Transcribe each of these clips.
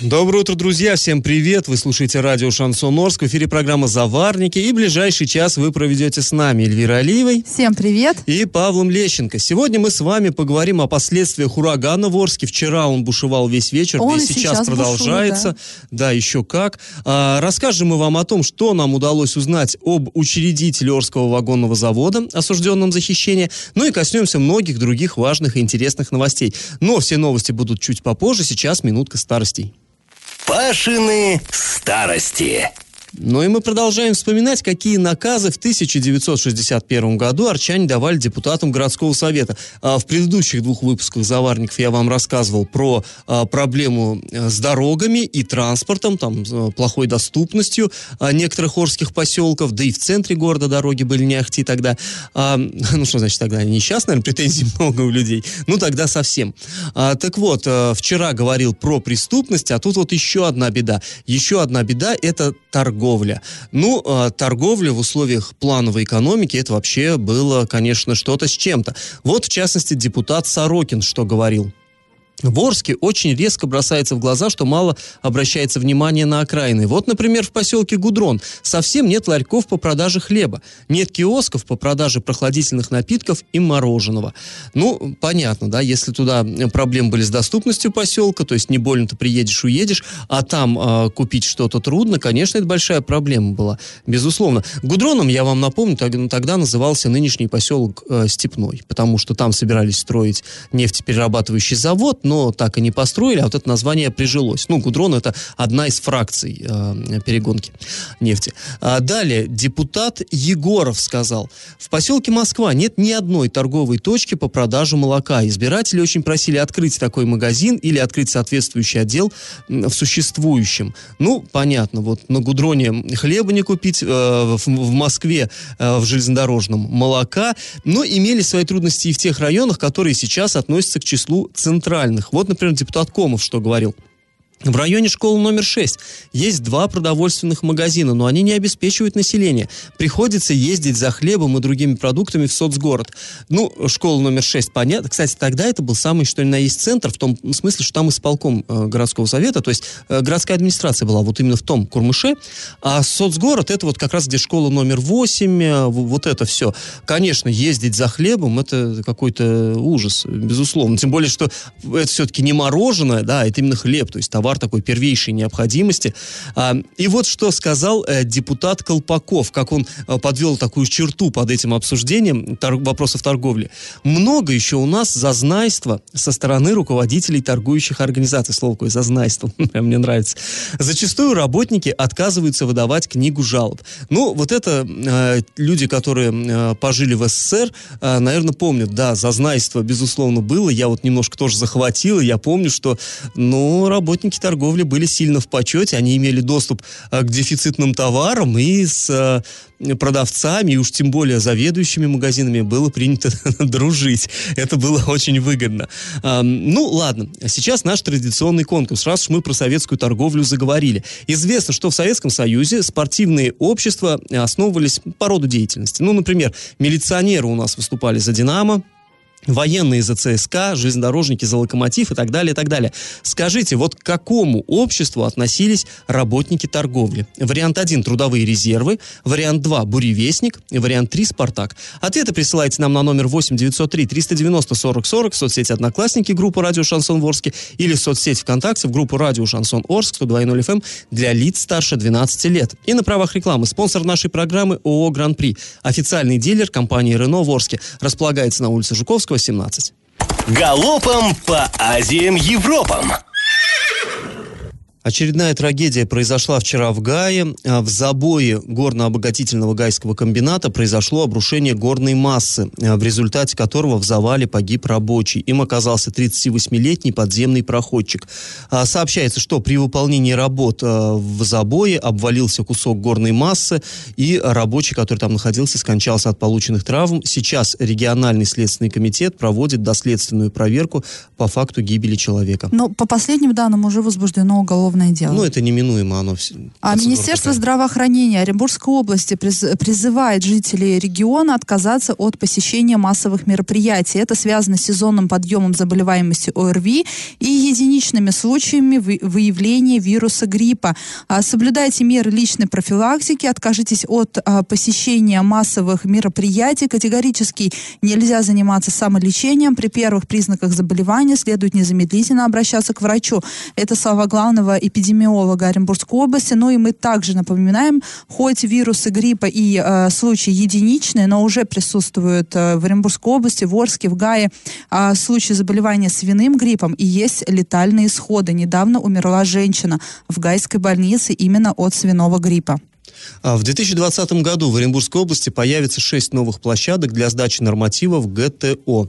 Доброе утро, друзья! Всем привет! Вы слушаете радио «Шансон Орск». В эфире программа «Заварники». И ближайший час вы проведете с нами Эльвирой Алиевой. Всем привет! И Павлом Лещенко. Сегодня мы с вами поговорим о последствиях урагана в Орске. Вчера он бушевал весь вечер, Он да и сейчас, сейчас продолжается. бушует, да. еще как. А, расскажем мы вам о том, что нам удалось узнать об учредителе Орского вагонного завода, осужденном за хищение. Ну и коснемся многих других важных и интересных новостей. Но все новости будут чуть попозже. Сейчас минутка старостей. Пашины старости. Ну и мы продолжаем вспоминать, какие наказы в 1961 году арчане давали депутатам городского совета. А В предыдущих двух выпусках «Заварников» я вам рассказывал про а, проблему э, с дорогами и транспортом, там, э, плохой доступностью а, некоторых орских поселков, да и в центре города дороги были не ахти тогда. Ну, что значит тогда? Не сейчас, наверное, претензий много у людей. Ну, тогда совсем. Так вот, э, вчера говорил про преступность, а тут вот еще одна беда. Еще одна беда – это торговля. Ну, э, торговля в условиях плановой экономики, это вообще было, конечно, что-то с чем-то. Вот, в частности, депутат Сорокин что говорил. В Орске очень резко бросается в глаза, что мало обращается внимание на окраины. Вот, например, в поселке Гудрон совсем нет ларьков по продаже хлеба, нет киосков по продаже прохладительных напитков и мороженого. Ну, понятно, да, если туда проблемы были с доступностью поселка, то есть не больно-то приедешь, уедешь, а там э, купить что-то трудно, конечно, это большая проблема была, безусловно. Гудроном, я вам напомню, тог- тогда назывался нынешний поселок э, Степной, потому что там собирались строить нефтеперерабатывающий завод, но так и не построили, а вот это название прижилось. Ну, Гудрон это одна из фракций э, перегонки нефти. А далее, депутат Егоров сказал, в поселке Москва нет ни одной торговой точки по продаже молока. Избиратели очень просили открыть такой магазин или открыть соответствующий отдел в существующем. Ну, понятно, вот на Гудроне хлеба не купить, э, в, в Москве э, в железнодорожном молока, но имели свои трудности и в тех районах, которые сейчас относятся к числу центральных. Вот, например, депутат Комов что говорил. В районе школы номер 6 есть два продовольственных магазина, но они не обеспечивают население. Приходится ездить за хлебом и другими продуктами в соцгород. Ну, школа номер 6, понятно. Кстати, тогда это был самый, что ни на есть, центр, в том смысле, что там исполком э, городского совета, то есть э, городская администрация была вот именно в том Курмыше, а соцгород это вот как раз где школа номер 8, э, вот это все. Конечно, ездить за хлебом это какой-то ужас, безусловно. Тем более, что это все-таки не мороженое, да, это именно хлеб, то есть товар такой первейшей необходимости. А, и вот что сказал э, депутат Колпаков, как он э, подвел такую черту под этим обсуждением тор- вопросов торговли. Много еще у нас зазнайства со стороны руководителей торгующих организаций. Слово какое зазнайство, мне нравится. Зачастую работники отказываются выдавать книгу жалоб. Ну, вот это э, люди, которые пожили в СССР, наверное, помнят, да, зазнайство, безусловно, было. Я вот немножко тоже захватил, я помню, что, ну, работники торговли были сильно в почете, они имели доступ э, к дефицитным товарам, и с э, продавцами, и уж тем более заведующими магазинами было принято дружить. Это было очень выгодно. Ну, ладно, сейчас наш традиционный конкурс, раз уж мы про советскую торговлю заговорили. Известно, что в Советском Союзе спортивные общества основывались по роду деятельности. Ну, например, милиционеры у нас выступали за «Динамо», военные за ЦСКА, железнодорожники за локомотив и так далее, и так далее. Скажите, вот к какому обществу относились работники торговли? Вариант 1 – трудовые резервы, вариант 2 – буревестник, вариант 3 – Спартак. Ответы присылайте нам на номер 8 903 390 40 40 в соцсети Одноклассники, группу Радио Шансон Ворске или в соцсети ВКонтакте в группу Радио Шансон Орск 102.0 FM для лиц старше 12 лет. И на правах рекламы спонсор нашей программы ООО «Гран-при». Официальный дилер компании «Рено» в Орске. Располагается на улице Жуковского, 17. Галопом по Азиям Европам. Очередная трагедия произошла вчера в Гае. А, в забое горно-обогатительного гайского комбината произошло обрушение горной массы, а, в результате которого в завале погиб рабочий. Им оказался 38-летний подземный проходчик. А, сообщается, что при выполнении работ в забое обвалился кусок горной массы, и рабочий, который там находился, скончался от полученных травм. Сейчас региональный следственный комитет проводит доследственную проверку по факту гибели человека. Но по последним данным уже возбуждено уголовное уголовное дело. Ну, это неминуемо, оно все. А Министерство здравоохранения Оренбургской области приз, призывает жителей региона отказаться от посещения массовых мероприятий. Это связано с сезонным подъемом заболеваемости ОРВИ и единичными случаями выявления вируса гриппа. А, соблюдайте меры личной профилактики, откажитесь от а, посещения массовых мероприятий. Категорически нельзя заниматься самолечением. При первых признаках заболевания следует незамедлительно обращаться к врачу. Это слова главного эпидемиолога Оренбургской области. Ну и мы также напоминаем, хоть вирусы гриппа и э, случаи единичные, но уже присутствуют э, в Оренбургской области, в Орске, в Гае э, случаи заболевания свиным гриппом и есть летальные исходы. Недавно умерла женщина в Гайской больнице именно от свиного гриппа. А в 2020 году в Оренбургской области появится шесть новых площадок для сдачи нормативов ГТО.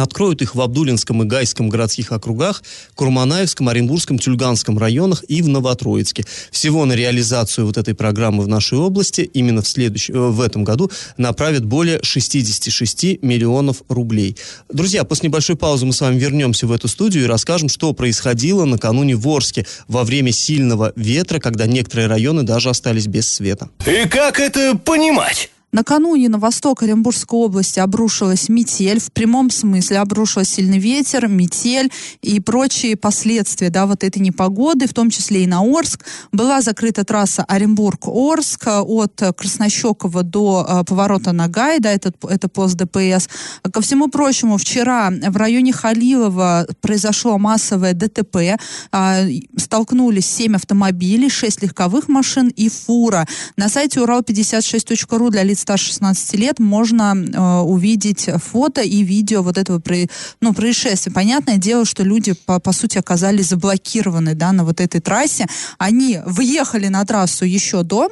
Откроют их в Абдулинском и Гайском городских округах, Курманаевском, Оренбургском, Тюльганском районах и в Новотроицке. Всего на реализацию вот этой программы в нашей области именно в, следующем, э, в этом году направят более 66 миллионов рублей. Друзья, после небольшой паузы мы с вами вернемся в эту студию и расскажем, что происходило накануне в Орске во время сильного ветра, когда некоторые районы даже остались без света. И как это понимать? Накануне на восток Оренбургской области обрушилась метель, в прямом смысле обрушился сильный ветер, метель и прочие последствия да, вот этой непогоды, в том числе и на Орск. Была закрыта трасса Оренбург-Орск от Краснощекова до э, поворота на Гай, да, это, это пост ДПС. Ко всему прочему, вчера в районе Халилова произошло массовое ДТП. Э, столкнулись 7 автомобилей, 6 легковых машин и фура. На сайте урал56.ру для лиц старше 16 лет можно э, увидеть фото и видео вот этого ну, происшествия. Понятное дело, что люди, по, по сути, оказались заблокированы да, на вот этой трассе. Они въехали на трассу еще до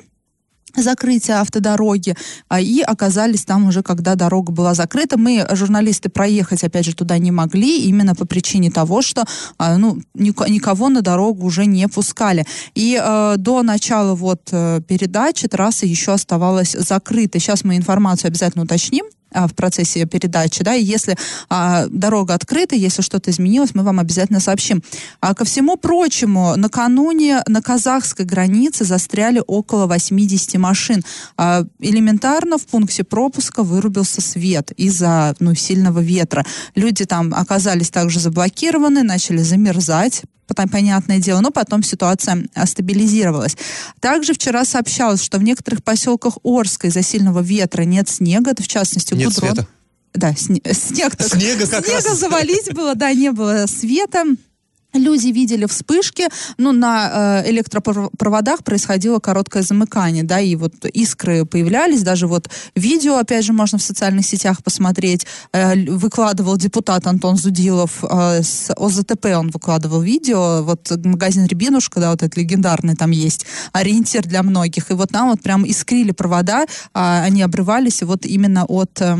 закрытия автодороги, а, и оказались там уже, когда дорога была закрыта. Мы, журналисты, проехать, опять же, туда не могли, именно по причине того, что а, ну, никого на дорогу уже не пускали. И э, до начала вот э, передачи трасса еще оставалась закрыта. Сейчас мы информацию обязательно уточним, в процессе передачи, да, и если а, дорога открыта, если что-то изменилось, мы вам обязательно сообщим. А ко всему прочему, накануне на казахской границе застряли около 80 машин. А, элементарно в пункте пропуска вырубился свет из-за ну, сильного ветра. Люди там оказались также заблокированы, начали замерзать, понятное дело, но потом ситуация а, стабилизировалась. Также вчера сообщалось, что в некоторых поселках Орска из-за сильного ветра нет снега, в частности, нет Гудрон. Света. Да, сне, снег. Снега, снега раз. завалить было, да, не было света. Люди видели вспышки, ну, на э, электропроводах происходило короткое замыкание, да, и вот искры появлялись, даже вот видео, опять же, можно в социальных сетях посмотреть, э, выкладывал депутат Антон Зудилов э, с ОЗТП, он выкладывал видео, вот магазин Рябинушка, да, вот этот легендарный там есть, ориентир для многих, и вот там вот прям искрили провода, э, они обрывались вот именно от э,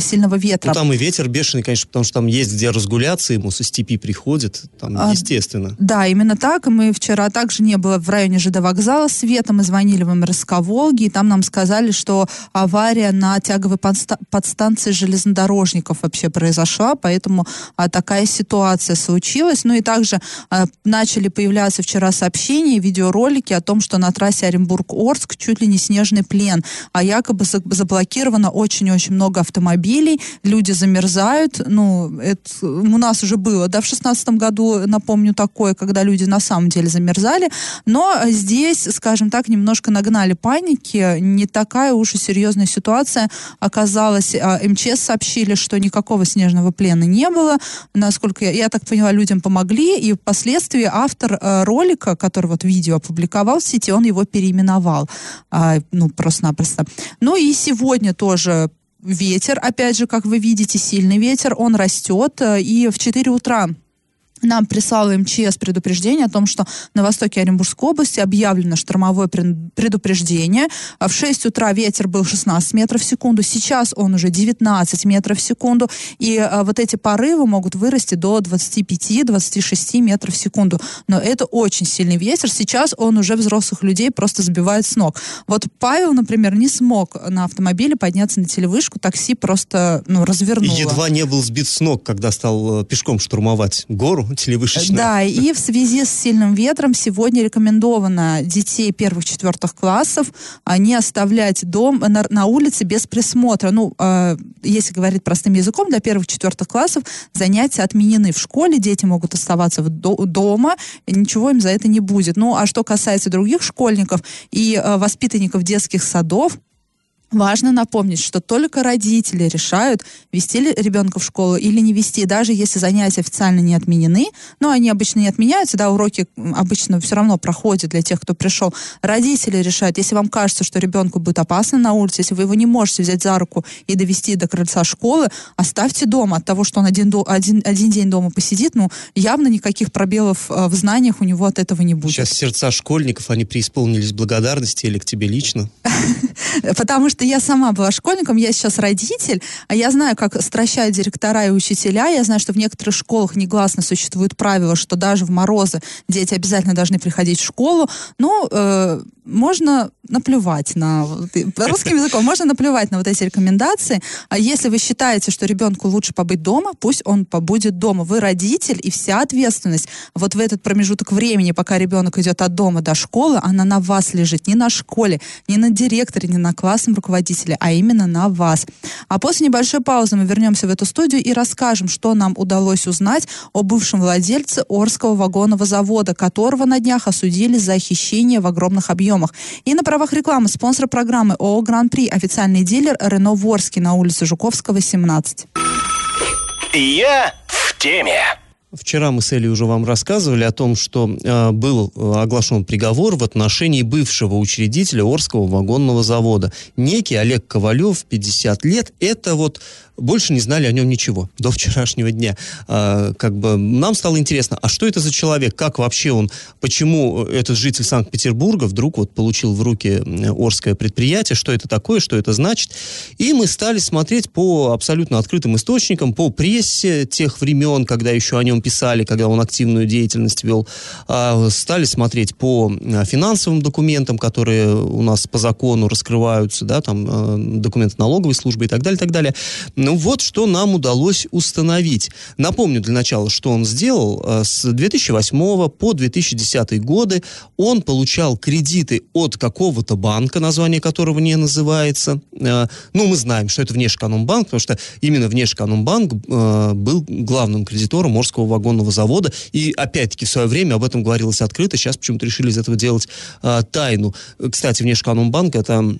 сильного ветра. Ну, там и ветер бешеный, конечно, потому что там есть где разгуляться, ему со степи приходит, там естественно. Да, именно так. И мы вчера также не было в районе ЖД вокзала света. Мы звонили в МРСК Волги, и там нам сказали, что авария на тяговой подста- подстанции железнодорожников вообще произошла, поэтому а, такая ситуация случилась. Ну и также а, начали появляться вчера сообщения, видеоролики о том, что на трассе Оренбург-Орск чуть ли не снежный плен, а якобы заблокировано очень-очень много автомобилей, люди замерзают. Ну, это у нас уже было, да, в шестнадцатом году напомню, такое, когда люди на самом деле замерзали. Но здесь, скажем так, немножко нагнали паники. Не такая уж и серьезная ситуация оказалась. А, МЧС сообщили, что никакого снежного плена не было. Насколько я, я так поняла, людям помогли. И впоследствии автор э, ролика, который вот видео опубликовал в сети, он его переименовал. А, ну, просто-напросто. Ну и сегодня тоже ветер, опять же, как вы видите, сильный ветер, он растет. И в 4 утра нам прислала МЧС предупреждение о том, что на востоке Оренбургской области объявлено штормовое предупреждение. В 6 утра ветер был 16 метров в секунду, сейчас он уже 19 метров в секунду, и а, вот эти порывы могут вырасти до 25-26 метров в секунду. Но это очень сильный ветер, сейчас он уже взрослых людей просто сбивает с ног. Вот Павел, например, не смог на автомобиле подняться на телевышку, такси просто ну, развернуло. Едва не был сбит с ног, когда стал э, пешком штурмовать гору телевышечную. Да, и в связи с сильным ветром сегодня рекомендовано детей первых-четвертых классов а, не оставлять дом на, на улице без присмотра. Ну, э, если говорить простым языком, для первых-четвертых классов занятия отменены в школе, дети могут оставаться в до, дома, ничего им за это не будет. Ну, а что касается других школьников и э, воспитанников детских садов, Важно напомнить, что только родители решают, вести ли ребенка в школу или не вести, даже если занятия официально не отменены, но они обычно не отменяются, да, уроки обычно все равно проходят для тех, кто пришел. Родители решают, если вам кажется, что ребенку будет опасно на улице, если вы его не можете взять за руку и довести до крыльца школы, оставьте дома. От того, что он один, один, один день дома посидит, ну, явно никаких пробелов э, в знаниях у него от этого не будет. Сейчас сердца школьников, они преисполнились благодарности или к тебе лично? Потому что я сама была школьником, я сейчас родитель, а я знаю, как стращают директора и учителя. Я знаю, что в некоторых школах негласно существует правило, что даже в морозы дети обязательно должны приходить в школу. Ну, э, можно наплевать на... Русским языком можно наплевать на вот эти рекомендации. А если вы считаете, что ребенку лучше побыть дома, пусть он побудет дома. Вы родитель, и вся ответственность вот в этот промежуток времени, пока ребенок идет от дома до школы, она на вас лежит. Не на школе, не на директоре, не на классном руководителе, а именно на вас. А после небольшой паузы мы вернемся в эту студию и расскажем, что нам удалось узнать о бывшем владельце Орского вагонного завода, которого на днях осудили за хищение в огромных объемах. И на правах рекламы спонсор программы ООО «Гран-при» официальный дилер Рено Ворский на улице Жуковского, 17. Я в теме. Вчера мы с Элей уже вам рассказывали о том, что э, был э, оглашен приговор в отношении бывшего учредителя Орского вагонного завода. Некий Олег Ковалев, 50 лет, это вот больше не знали о нем ничего до вчерашнего дня. А, как бы нам стало интересно, а что это за человек, как вообще он, почему этот житель Санкт-Петербурга вдруг вот получил в руки Орское предприятие, что это такое, что это значит. И мы стали смотреть по абсолютно открытым источникам, по прессе тех времен, когда еще о нем писали, когда он активную деятельность вел. А, стали смотреть по а, финансовым документам, которые у нас по закону раскрываются, да, там а, документы налоговой службы и так далее, так далее. Ну вот что нам удалось установить. Напомню для начала, что он сделал. С 2008 по 2010 годы он получал кредиты от какого-то банка, название которого не называется. Ну, мы знаем, что это Внешэкономбанк, потому что именно Внешэкономбанк был главным кредитором Морского вагонного завода. И опять-таки в свое время об этом говорилось открыто. Сейчас почему-то решили из этого делать тайну. Кстати, Внешэкономбанк это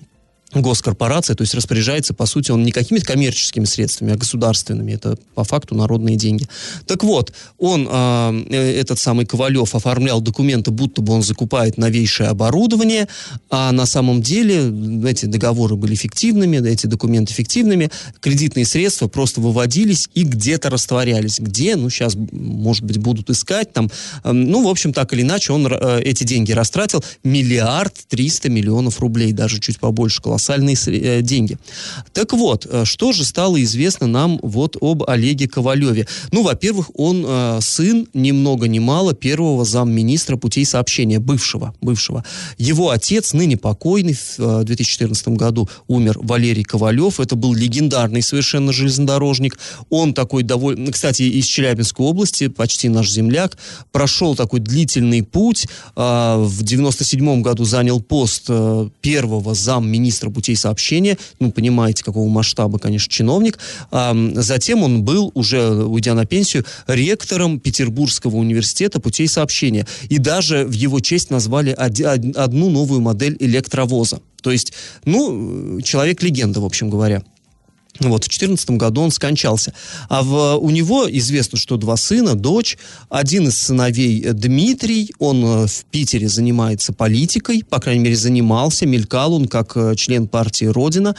госкорпорация, то есть распоряжается, по сути, он не какими-то коммерческими средствами, а государственными. Это по факту народные деньги. Так вот, он, э, этот самый Ковалев, оформлял документы, будто бы он закупает новейшее оборудование, а на самом деле эти договоры были фиктивными, эти документы фиктивными, кредитные средства просто выводились и где-то растворялись. Где, ну, сейчас, может быть, будут искать там. Э, ну, в общем, так или иначе, он э, эти деньги растратил. Миллиард триста миллионов рублей, даже чуть побольше класс колоссальные э, деньги. Так вот, э, что же стало известно нам вот об Олеге Ковалеве? Ну, во-первых, он э, сын ни много ни мало первого замминистра путей сообщения, бывшего, бывшего. Его отец, ныне покойный, в 2014 году умер Валерий Ковалев. Это был легендарный совершенно железнодорожник. Он такой довольно, кстати, из Челябинской области, почти наш земляк, прошел такой длительный путь. В 97 году занял пост первого замминистра путей сообщения, ну, понимаете, какого масштаба, конечно, чиновник. А, затем он был, уже уйдя на пенсию, ректором Петербургского университета путей сообщения. И даже в его честь назвали одну новую модель электровоза. То есть, ну, человек-легенда, в общем говоря. Вот, в 2014 году он скончался. А в, у него известно, что два сына, дочь. Один из сыновей э, Дмитрий, он э, в Питере занимается политикой, по крайней мере, занимался, мелькал он как э, член партии «Родина»,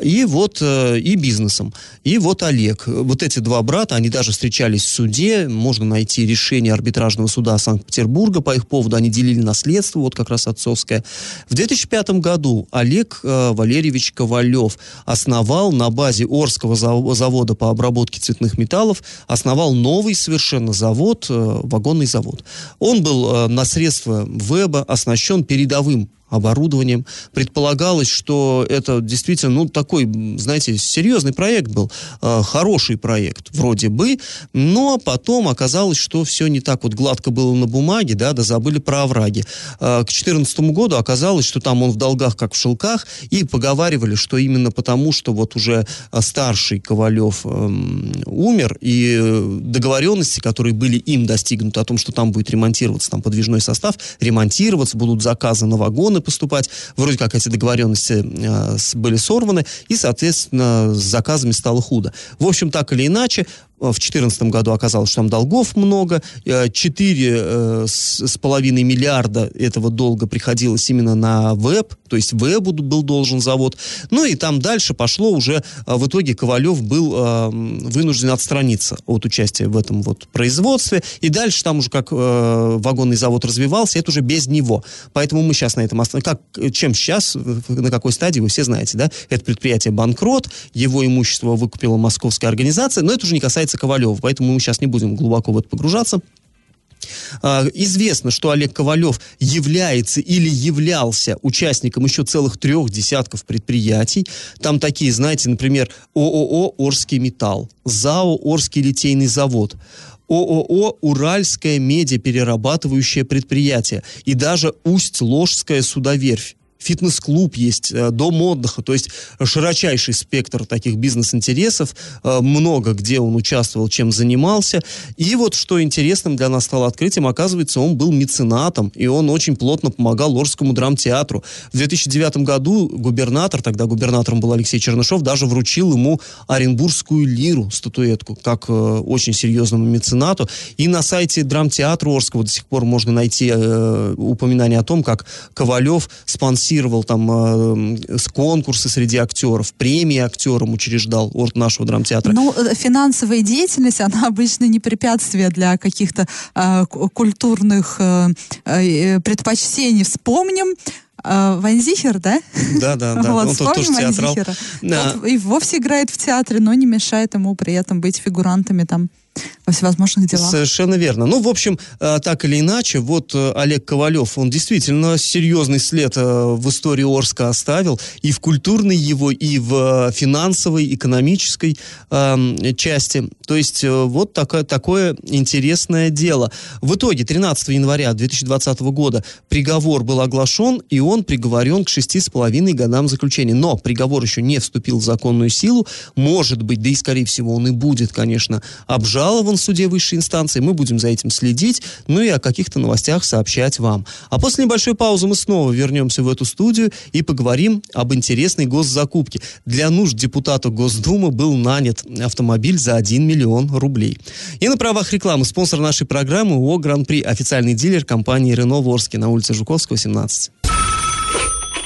и вот и бизнесом. И вот Олег. Вот эти два брата, они даже встречались в суде, можно найти решение арбитражного суда Санкт-Петербурга по их поводу, они делили наследство, вот как раз отцовское. В 2005 году Олег Валерьевич Ковалев основал на базе базе Орского завода по обработке цветных металлов основал новый совершенно завод, э, вагонный завод. Он был э, на средства веба оснащен передовым оборудованием. Предполагалось, что это действительно, ну, такой, знаете, серьезный проект был, э, хороший проект вроде бы, но потом оказалось, что все не так вот гладко было на бумаге, да, да забыли про овраги. Э, к 2014 году оказалось, что там он в долгах, как в шелках, и поговаривали, что именно потому, что вот уже э, старший Ковалев э, умер, и договоренности, которые были им достигнуты о том, что там будет ремонтироваться там подвижной состав, ремонтироваться, будут заказы на вагоны, должны поступать. Вроде как эти договоренности э, были сорваны, и, соответственно, с заказами стало худо. В общем, так или иначе, в 2014 году оказалось, что там долгов много, 4 э, половиной миллиарда этого долга приходилось именно на веб, то есть вебу был должен завод. Ну и там дальше пошло уже, в итоге Ковалев был э, вынужден отстраниться от участия в этом вот производстве, и дальше там уже как э, вагонный завод развивался, это уже без него. Поэтому мы сейчас на этом остановимся. Как, чем сейчас, на какой стадии, вы все знаете, да? Это предприятие банкрот, его имущество выкупила московская организация, но это уже не касается является Ковалев, поэтому мы сейчас не будем глубоко в это погружаться. А, известно, что Олег Ковалев является или являлся участником еще целых трех десятков предприятий. Там такие, знаете, например, ООО «Орский металл», ЗАО «Орский литейный завод», ООО «Уральское медиаперерабатывающее предприятие» и даже Усть-Ложская судоверфь фитнес-клуб есть, э, дом отдыха, то есть широчайший спектр таких бизнес-интересов, э, много где он участвовал, чем занимался. И вот что интересным для нас стало открытием, оказывается, он был меценатом, и он очень плотно помогал Орскому драмтеатру. В 2009 году губернатор, тогда губернатором был Алексей Чернышов, даже вручил ему Оренбургскую лиру, статуэтку, как э, очень серьезному меценату. И на сайте драмтеатра Орского до сих пор можно найти упоминание о том, как Ковалев спонсировал спонсировал там э, конкурсы среди актеров, премии актерам учреждал от нашего драмтеатра. Ну, э, финансовая деятельность, она обычно не препятствие для каких-то э, культурных э, э, предпочтений. Вспомним э, Ванзихер, да? Да, да, да. Вот, Он тоже театрал. Да. и вовсе играет в театре, но не мешает ему при этом быть фигурантами там во всевозможных делах. Совершенно верно. Ну, в общем, э, так или иначе, вот э, Олег Ковалев, он действительно серьезный след э, в истории Орска оставил, и в культурной его, и в финансовой, экономической э, части. То есть вот такое, такое интересное дело. В итоге 13 января 2020 года приговор был оглашен, и он приговорен к шести с половиной годам заключения. Но приговор еще не вступил в законную силу. Может быть, да и скорее всего он и будет, конечно, обжалован в суде высшей инстанции. Мы будем за этим следить, ну и о каких-то новостях сообщать вам. А после небольшой паузы мы снова вернемся в эту студию и поговорим об интересной госзакупке. Для нужд депутата Госдумы был нанят автомобиль за 1 миллион рублей. И на правах рекламы спонсор нашей программы ООО «Гран-при», официальный дилер компании «Рено» в на улице Жуковского, 17.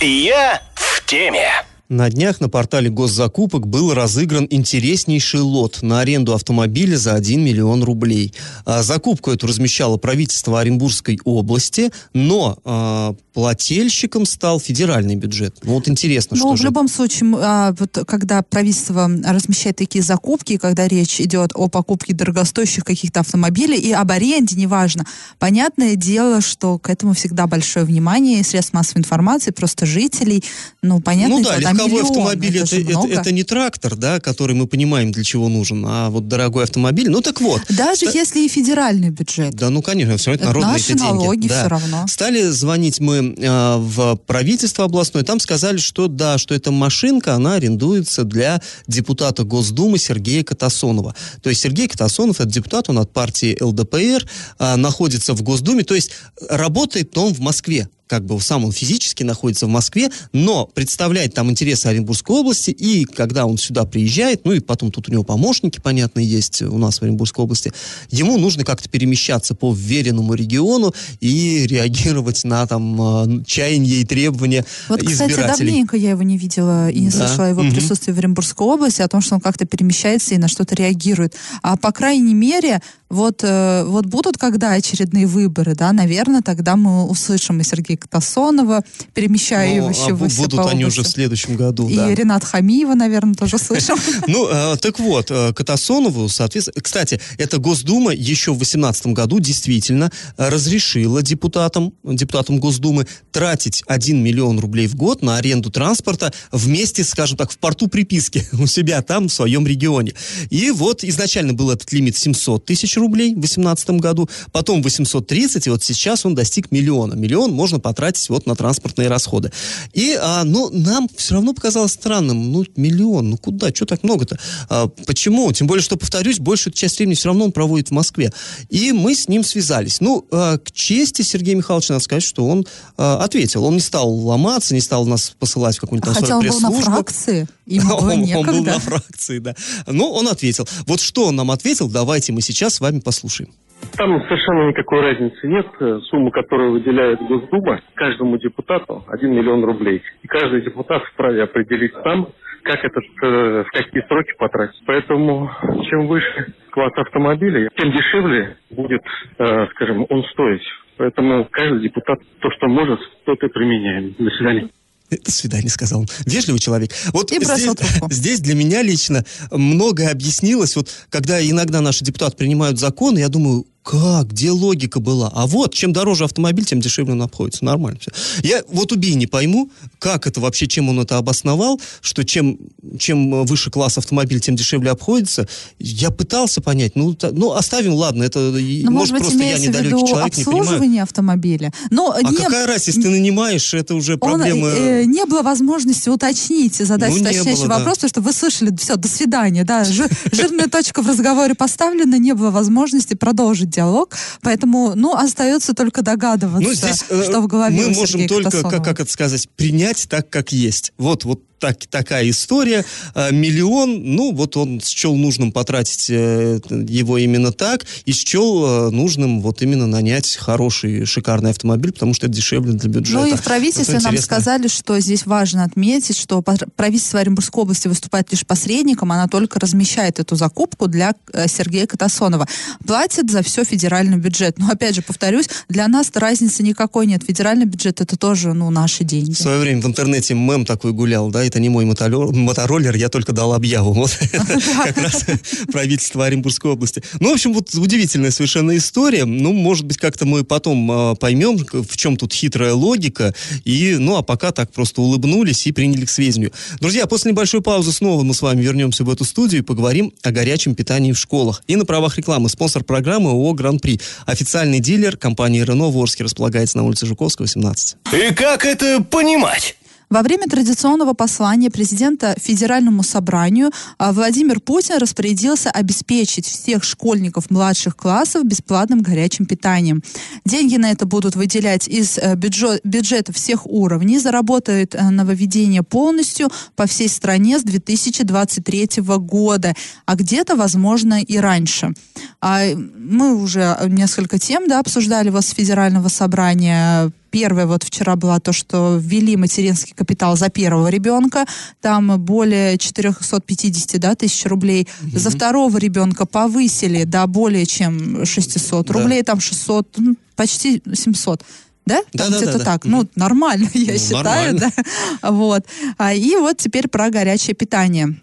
Я в теме. На днях на портале госзакупок был разыгран интереснейший лот на аренду автомобиля за 1 миллион рублей. А, закупку эту размещало правительство Оренбургской области, но а, плательщиком стал федеральный бюджет. Ну вот интересно, ну, что в же... любом случае, а, вот, когда правительство размещает такие закупки, когда речь идет о покупке дорогостоящих каких-то автомобилей и об аренде, неважно, понятное дело, что к этому всегда большое внимание, средств массовой информации, просто жителей, ну, понятно, ну, да, легковой миллион, автомобиль это, это, это, это не трактор, да, который мы понимаем, для чего нужен, а вот дорогой автомобиль. Ну так вот. Даже ста... если и федеральный бюджет. Да, ну конечно, все это народные Наши деньги. налоги да. все равно. Стали звонить мы э, в правительство областное, там сказали, что да, что эта машинка, она арендуется для депутата Госдумы Сергея Катасонова. То есть Сергей Катасонов, это депутат, он от партии ЛДПР, э, находится в Госдуме, то есть работает он в Москве как бы сам он физически находится в Москве, но представляет там интересы Оренбургской области, и когда он сюда приезжает, ну и потом тут у него помощники, понятно, есть у нас в Оренбургской области, ему нужно как-то перемещаться по вверенному региону и реагировать на там э, чаяния и требования Вот, кстати, избирателей. давненько я его не видела и не Да. слышала его Мгм. присутствии в Оренбургской области, о том, что он как-то перемещается и на что-то реагирует. А по крайней мере, вот, э, вот будут когда очередные выборы, да, наверное, тогда мы услышим и Сергея Катасонова, Ну, а перемещающегося бу- будут по они уже в следующем году, И да. Ренат Хамиева, наверное, тоже слышим. Ну, э, так вот, э, Катасонову, соответственно... Кстати, эта Госдума еще в 2018 году действительно э, разрешила депутатам, депутатам Госдумы тратить 1 миллион рублей в год на аренду транспорта вместе, скажем так, в порту приписки у себя там, в своем регионе. И вот изначально был этот лимит 700 тысяч рублей в 2018 году, потом 830, и вот сейчас он достиг миллиона. Миллион можно потратить вот на транспортные расходы. И, а, ну, нам все равно показалось странным, ну, миллион, ну куда, что так много-то? А, почему? Тем более, что, повторюсь, большую часть времени все равно он проводит в Москве. И мы с ним связались. Ну, а, к чести Сергея Михайловича надо сказать, что он а, ответил. Он не стал ломаться, не стал нас посылать в какую-нибудь там Хотя он был на фракции, ему было Он, он был на фракции, да. Ну, он ответил. Вот что он нам ответил, давайте мы сейчас с вами послушаем. Там совершенно никакой разницы нет. Э, Сумма, которую выделяет Госдума каждому депутату 1 миллион рублей. И каждый депутат вправе определить сам, как этот, э, в какие сроки потратить. Поэтому чем выше класс автомобиля, тем дешевле будет, э, скажем, он стоить. Поэтому каждый депутат то, что может, то и применяем. До свидания. До свидания, сказал он. Вежливый человек. Вот И здесь, трубку. здесь для меня лично многое объяснилось. Вот когда иногда наши депутаты принимают законы, я думаю, как, где логика была? А вот, чем дороже автомобиль, тем дешевле он обходится. Нормально все. Я вот убей не пойму, как это вообще, чем он это обосновал, что чем, чем выше класс автомобиль, тем дешевле обходится. Я пытался понять. Ну, та- ну оставим, ладно, это и- Ну, может, может просто я недалекий виду человек, не понимаю. автомобиля. Но А не, какая разница, если ты нанимаешь, это уже он, проблема... э, не было возможности уточнить, задать Ну, уточняющий было, да. вопрос, потому что вы слышали, все, до свидания, да, жи- жирная точка в разговоре поставлена, не было возможности продолжить диалог, поэтому, ну, остается только догадываться, Ну, здесь э, что в голове мы можем Сергея только, как, как это сказать, принять так, как есть. Вот, вот так, такая история. А, миллион, ну, вот он счел нужным потратить э, его именно так, и счел э, нужным вот именно нанять хороший, шикарный автомобиль, потому что это дешевле для бюджета. Ну и в правительстве нам интересно. сказали, что здесь важно отметить, что правительство Оренбургской области выступает лишь посредником, она только размещает эту закупку для э, Сергея Катасонова. Платит за все федеральный бюджет. Но опять же, повторюсь, для нас разницы никакой нет. Федеральный бюджет это тоже ну, наши деньги. В свое время в интернете мем такой гулял, да, это не мой мотороллер, я только дал объяву. Вот как раз правительство Оренбургской области. Ну, в общем, вот удивительная совершенно история. Ну, может быть, как-то мы потом а, поймем, в чем тут хитрая логика. И, ну, а пока так просто улыбнулись и приняли к сведению. Друзья, после небольшой паузы снова мы с вами вернемся в эту студию и поговорим о горячем питании в школах. И на правах рекламы спонсор программы ООО «Гран-при». Официальный дилер компании «Рено» в Орске располагается на улице Жуковского, 18. И как это понимать? Во время традиционного послания президента Федеральному собранию а, Владимир Путин распорядился обеспечить всех школьников младших классов бесплатным горячим питанием. Деньги на это будут выделять из э, бюджё- бюджета всех уровней. Заработает э, нововведение полностью по всей стране с 2023 года, а где-то, возможно, и раньше. А, Мы уже несколько тем да, обсуждали вас с Федерального собрания Первое вот вчера было то, что ввели материнский капитал за первого ребенка, там более 450 да, тысяч рублей. За второго ребенка повысили до более чем 600 Да. рублей, там 600, ну, почти 700. Да? Там Да-да-да-да. где-то так. Мгм. Ну, нормально, я Ну, считаю, нормально. да. Вот. А, И вот теперь про горячее питание.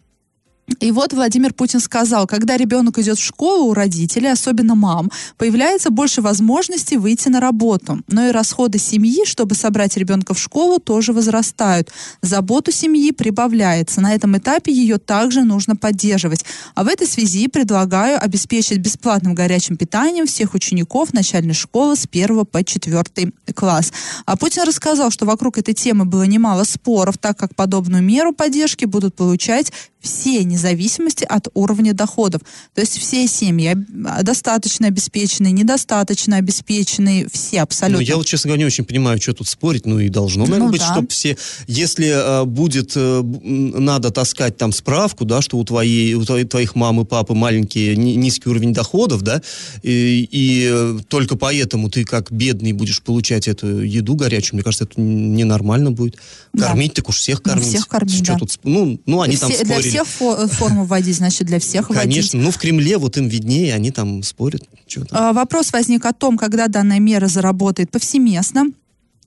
И вот Владимир Путин сказал, когда ребенок идет в школу у родителей, особенно мам, появляется больше возможностей выйти на работу. Но и расходы семьи, чтобы собрать ребенка в школу, тоже возрастают. Заботу семьи прибавляется. На этом этапе ее также нужно поддерживать. А в этой связи предлагаю обеспечить бесплатным горячим питанием всех учеников начальной школы с 1 по 4 класс. А Путин рассказал, что вокруг этой темы было немало споров, так как подобную меру поддержки будут получать все, зависимости от уровня доходов. То есть все семьи достаточно обеспеченные, недостаточно обеспеченные, все абсолютно. Ну, я вот, честно говоря, не очень понимаю, что тут спорить, ну и должно, наверное, ну, быть, да. чтобы все... Если э, будет, э, надо таскать там справку, да, что у, твоей, у твоих мам и папы маленький, низкий уровень доходов, да, и, и э, только поэтому ты как бедный будешь получать эту еду горячую, мне кажется, это ненормально будет. Кормить, да. так уж всех ну, кормить. Всех кормить, Что да. тут, ну, ну, они все, там спорили. Для всех форму вводить, значит, для всех Конечно, вводить. Конечно, ну, в Кремле вот им виднее, они там спорят. А, вопрос возник о том, когда данная мера заработает повсеместно.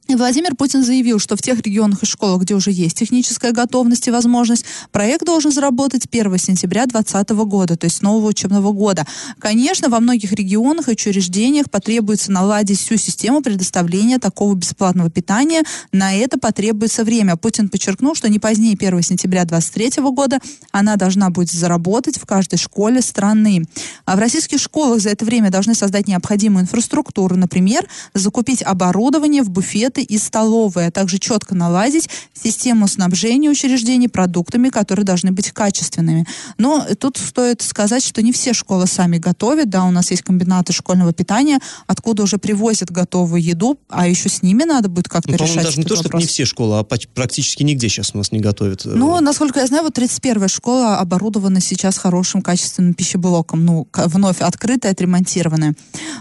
Владимир Путин заявил, что в тех регионах и школах, где уже есть техническая готовность и возможность, проект должен заработать 1 сентября 2020 года, то есть нового учебного года. Конечно, во многих регионах и учреждениях потребуется наладить всю систему предоставления такого бесплатного питания. На это потребуется время. Путин подчеркнул, что не позднее 1 сентября 2023 года она должна будет заработать в каждой школе страны. А в российских школах за это время должны создать необходимую инфраструктуру, например, закупить оборудование в буфет туалеты и столовые, а также четко наладить систему снабжения учреждений продуктами, которые должны быть качественными. Но тут стоит сказать, что не все школы сами готовят, да, у нас есть комбинаты школьного питания, откуда уже привозят готовую еду, а еще с ними надо будет как-то ну, решать даже не то, чтобы не все школы, а практически нигде сейчас у нас не готовят. Ну, насколько я знаю, вот 31-я школа оборудована сейчас хорошим качественным пищеблоком, ну, вновь открытая, отремонтированная.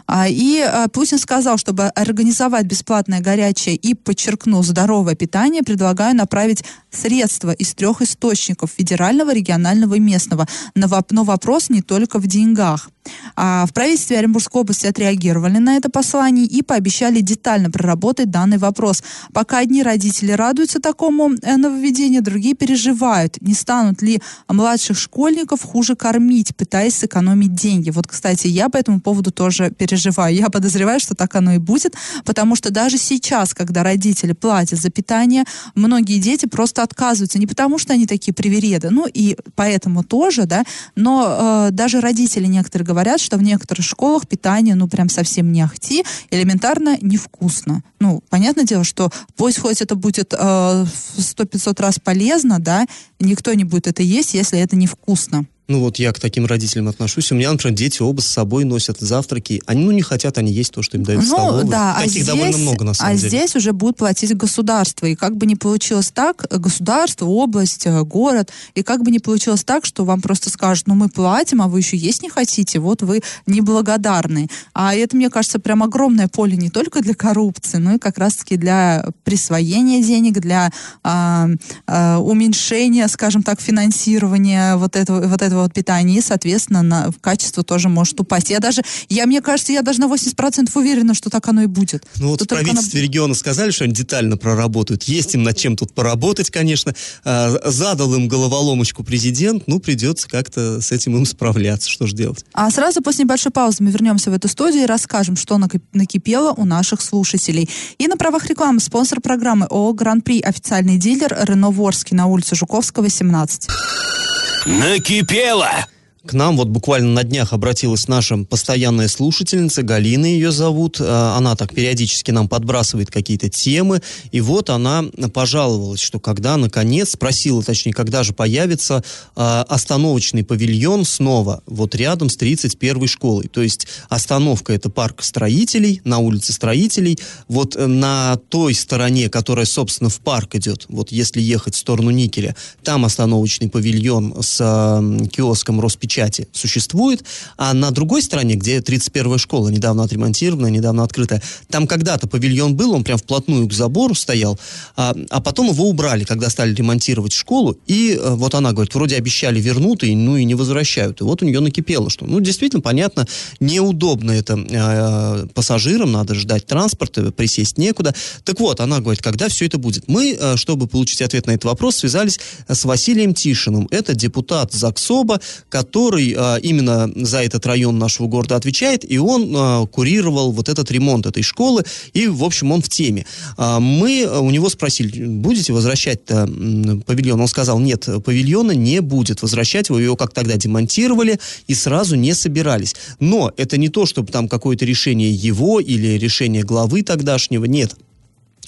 А, и а, Путин сказал, чтобы организовать бесплатное горячее горячее и, подчеркну, здоровое питание, предлагаю направить средства из трех источников – федерального, регионального и местного. Но вопрос не только в деньгах. А в правительстве Оренбургской области отреагировали на это послание и пообещали детально проработать данный вопрос. Пока одни родители радуются такому э, нововведению, другие переживают, не станут ли младших школьников хуже кормить, пытаясь сэкономить деньги. Вот, кстати, я по этому поводу тоже переживаю. Я подозреваю, что так оно и будет, потому что даже сейчас, когда родители платят за питание, многие дети просто отказываются. Не потому, что они такие привереды, ну и поэтому тоже, да, но э, даже родители некоторые говорят, что в некоторых школах питание, ну, прям совсем не ахти, элементарно невкусно. Ну, понятное дело, что пусть хоть это будет э, 100-500 раз полезно, да, никто не будет это есть, если это невкусно. Ну вот я к таким родителям отношусь. У меня, например, дети оба с собой носят завтраки. Они, ну, не хотят они есть то, что им дают ну, в столовой. Да, а Таких а здесь, довольно много, на самом а деле. А здесь уже будет платить государство. И как бы не получилось так, государство, область, э, город, и как бы не получилось так, что вам просто скажут, ну, мы платим, а вы еще есть не хотите, вот вы неблагодарны. А это, мне кажется, прям огромное поле не только для коррупции, но и как раз-таки для присвоения денег, для а, а, уменьшения, скажем так, финансирования вот этого, вот этого этого вот питания, и, соответственно, на, качество тоже может упасть. Я даже, я, мне кажется, я даже на 80% уверена, что так оно и будет. Ну вот Тут в правительстве оно... региона сказали, что они детально проработают. Есть им над чем тут поработать, конечно. А, задал им головоломочку президент, ну, придется как-то с этим им справляться. Что же делать? А сразу после небольшой паузы мы вернемся в эту студию и расскажем, что накипело у наших слушателей. И на правах рекламы спонсор программы ООО «Гран-при» официальный дилер Рено Ворский на улице Жуковского, 17. Накипело! дело!» К нам вот буквально на днях обратилась наша постоянная слушательница, Галина ее зовут. Э, она так периодически нам подбрасывает какие-то темы. И вот она пожаловалась, что когда, наконец, спросила, точнее, когда же появится э, остановочный павильон снова, вот рядом с 31-й школой. То есть остановка это парк строителей, на улице строителей. Вот на той стороне, которая, собственно, в парк идет, вот если ехать в сторону Никеля, там остановочный павильон с э, киоском Роспечати печати существует, а на другой стороне, где 31-я школа, недавно отремонтированная, недавно открытая, там когда-то павильон был, он прям вплотную к забору стоял, а, а потом его убрали, когда стали ремонтировать школу, и а, вот она говорит, вроде обещали вернут, и, ну и не возвращают. И вот у нее накипело, что, ну, действительно, понятно, неудобно это э, пассажирам, надо ждать транспорта, присесть некуда. Так вот, она говорит, когда все это будет? Мы, э, чтобы получить ответ на этот вопрос, связались с Василием Тишиным. Это депутат ЗАГСОБа, который который а, именно за этот район нашего города отвечает, и он а, курировал вот этот ремонт этой школы, и, в общем, он в теме. А, мы у него спросили, будете возвращать-то павильон? Он сказал, нет, павильона не будет возвращать, вы его как тогда демонтировали и сразу не собирались. Но это не то, чтобы там какое-то решение его или решение главы тогдашнего, нет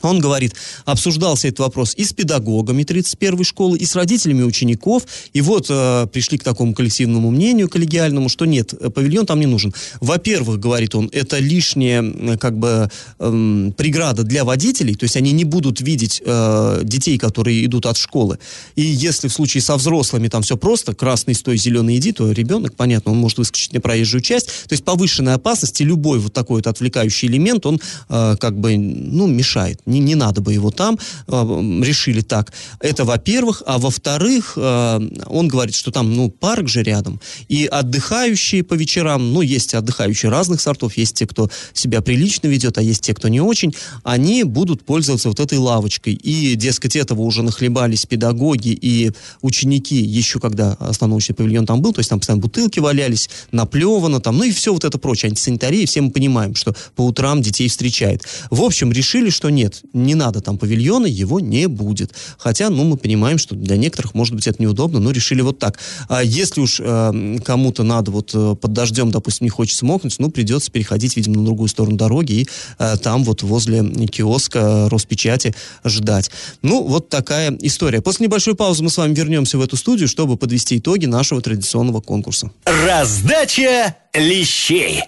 Он говорит, обсуждался этот вопрос и с педагогами 31-й школы, и с родителями учеников. И вот э, пришли к такому коллективному мнению, коллегиальному, что нет, э, павильон там не нужен. Во-первых, говорит он, это лишняя как бы э, преграда для водителей, то есть они не будут видеть э, детей, которые идут от школы. И если в случае со взрослыми там все просто, красный стой, зеленый иди, то ребенок, понятно, он может выскочить на проезжую часть. То есть повышенная опасность и любой вот такой вот отвлекающий элемент, он э, как бы, ну, мешает не, не надо бы его там, э, решили так. Это во-первых. А во-вторых, э, он говорит, что там, ну, парк же рядом, и отдыхающие по вечерам, ну, есть отдыхающие разных сортов, есть те, кто себя прилично ведет, а есть те, кто не очень, они будут пользоваться вот этой лавочкой. И, дескать, этого уже нахлебались педагоги и ученики еще когда остановочный павильон там был, то есть там постоянно бутылки валялись, наплевано там, ну и все вот это прочее, антисанитария, все мы понимаем, что по утрам детей встречает. В общем, решили, что нет, не надо там павильона, его не будет. Хотя, ну, мы понимаем, что для некоторых, может быть, это неудобно, но решили вот так. А если уж э, кому-то надо вот э, под дождем, допустим, не хочется мокнуть, ну, придется переходить, видимо, на другую сторону дороги и э, там вот возле киоска Роспечати ждать. Ну, вот такая история. После небольшой паузы мы с вами вернемся в эту студию, чтобы подвести итоги нашего традиционного конкурса. Раздача лещей.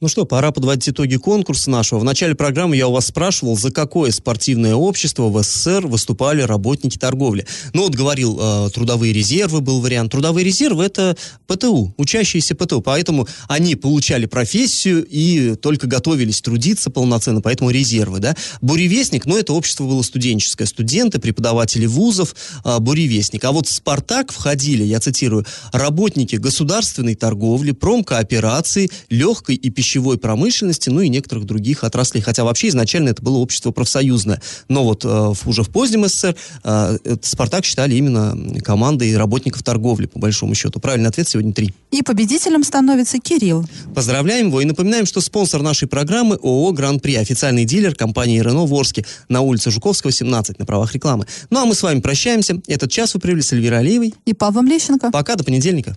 Ну что, пора подводить итоги конкурса нашего. В начале программы я у вас спрашивал, за какое спортивное общество в СССР выступали работники торговли. Ну вот говорил, э, трудовые резервы был вариант. Трудовые резервы это ПТУ, учащиеся ПТУ. Поэтому они получали профессию и только готовились трудиться полноценно, поэтому резервы, да. Буревестник, ну это общество было студенческое. Студенты, преподаватели вузов, э, Буревестник. А вот в Спартак входили, я цитирую, работники государственной торговли, промкооперации, легкой и пищевой пищевой промышленности, ну и некоторых других отраслей. Хотя вообще изначально это было общество профсоюзное. Но вот э, уже в позднем СССР э, Спартак считали именно командой работников торговли, по большому счету. Правильный ответ сегодня три. И победителем становится Кирилл. Поздравляем его и напоминаем, что спонсор нашей программы ООО «Гран-при», официальный дилер компании «Рено» в Орске на улице Жуковского, 17, на правах рекламы. Ну а мы с вами прощаемся. Этот час вы провели с Эльвирой Алиевой. И Павлом Лещенко. Пока, до понедельника.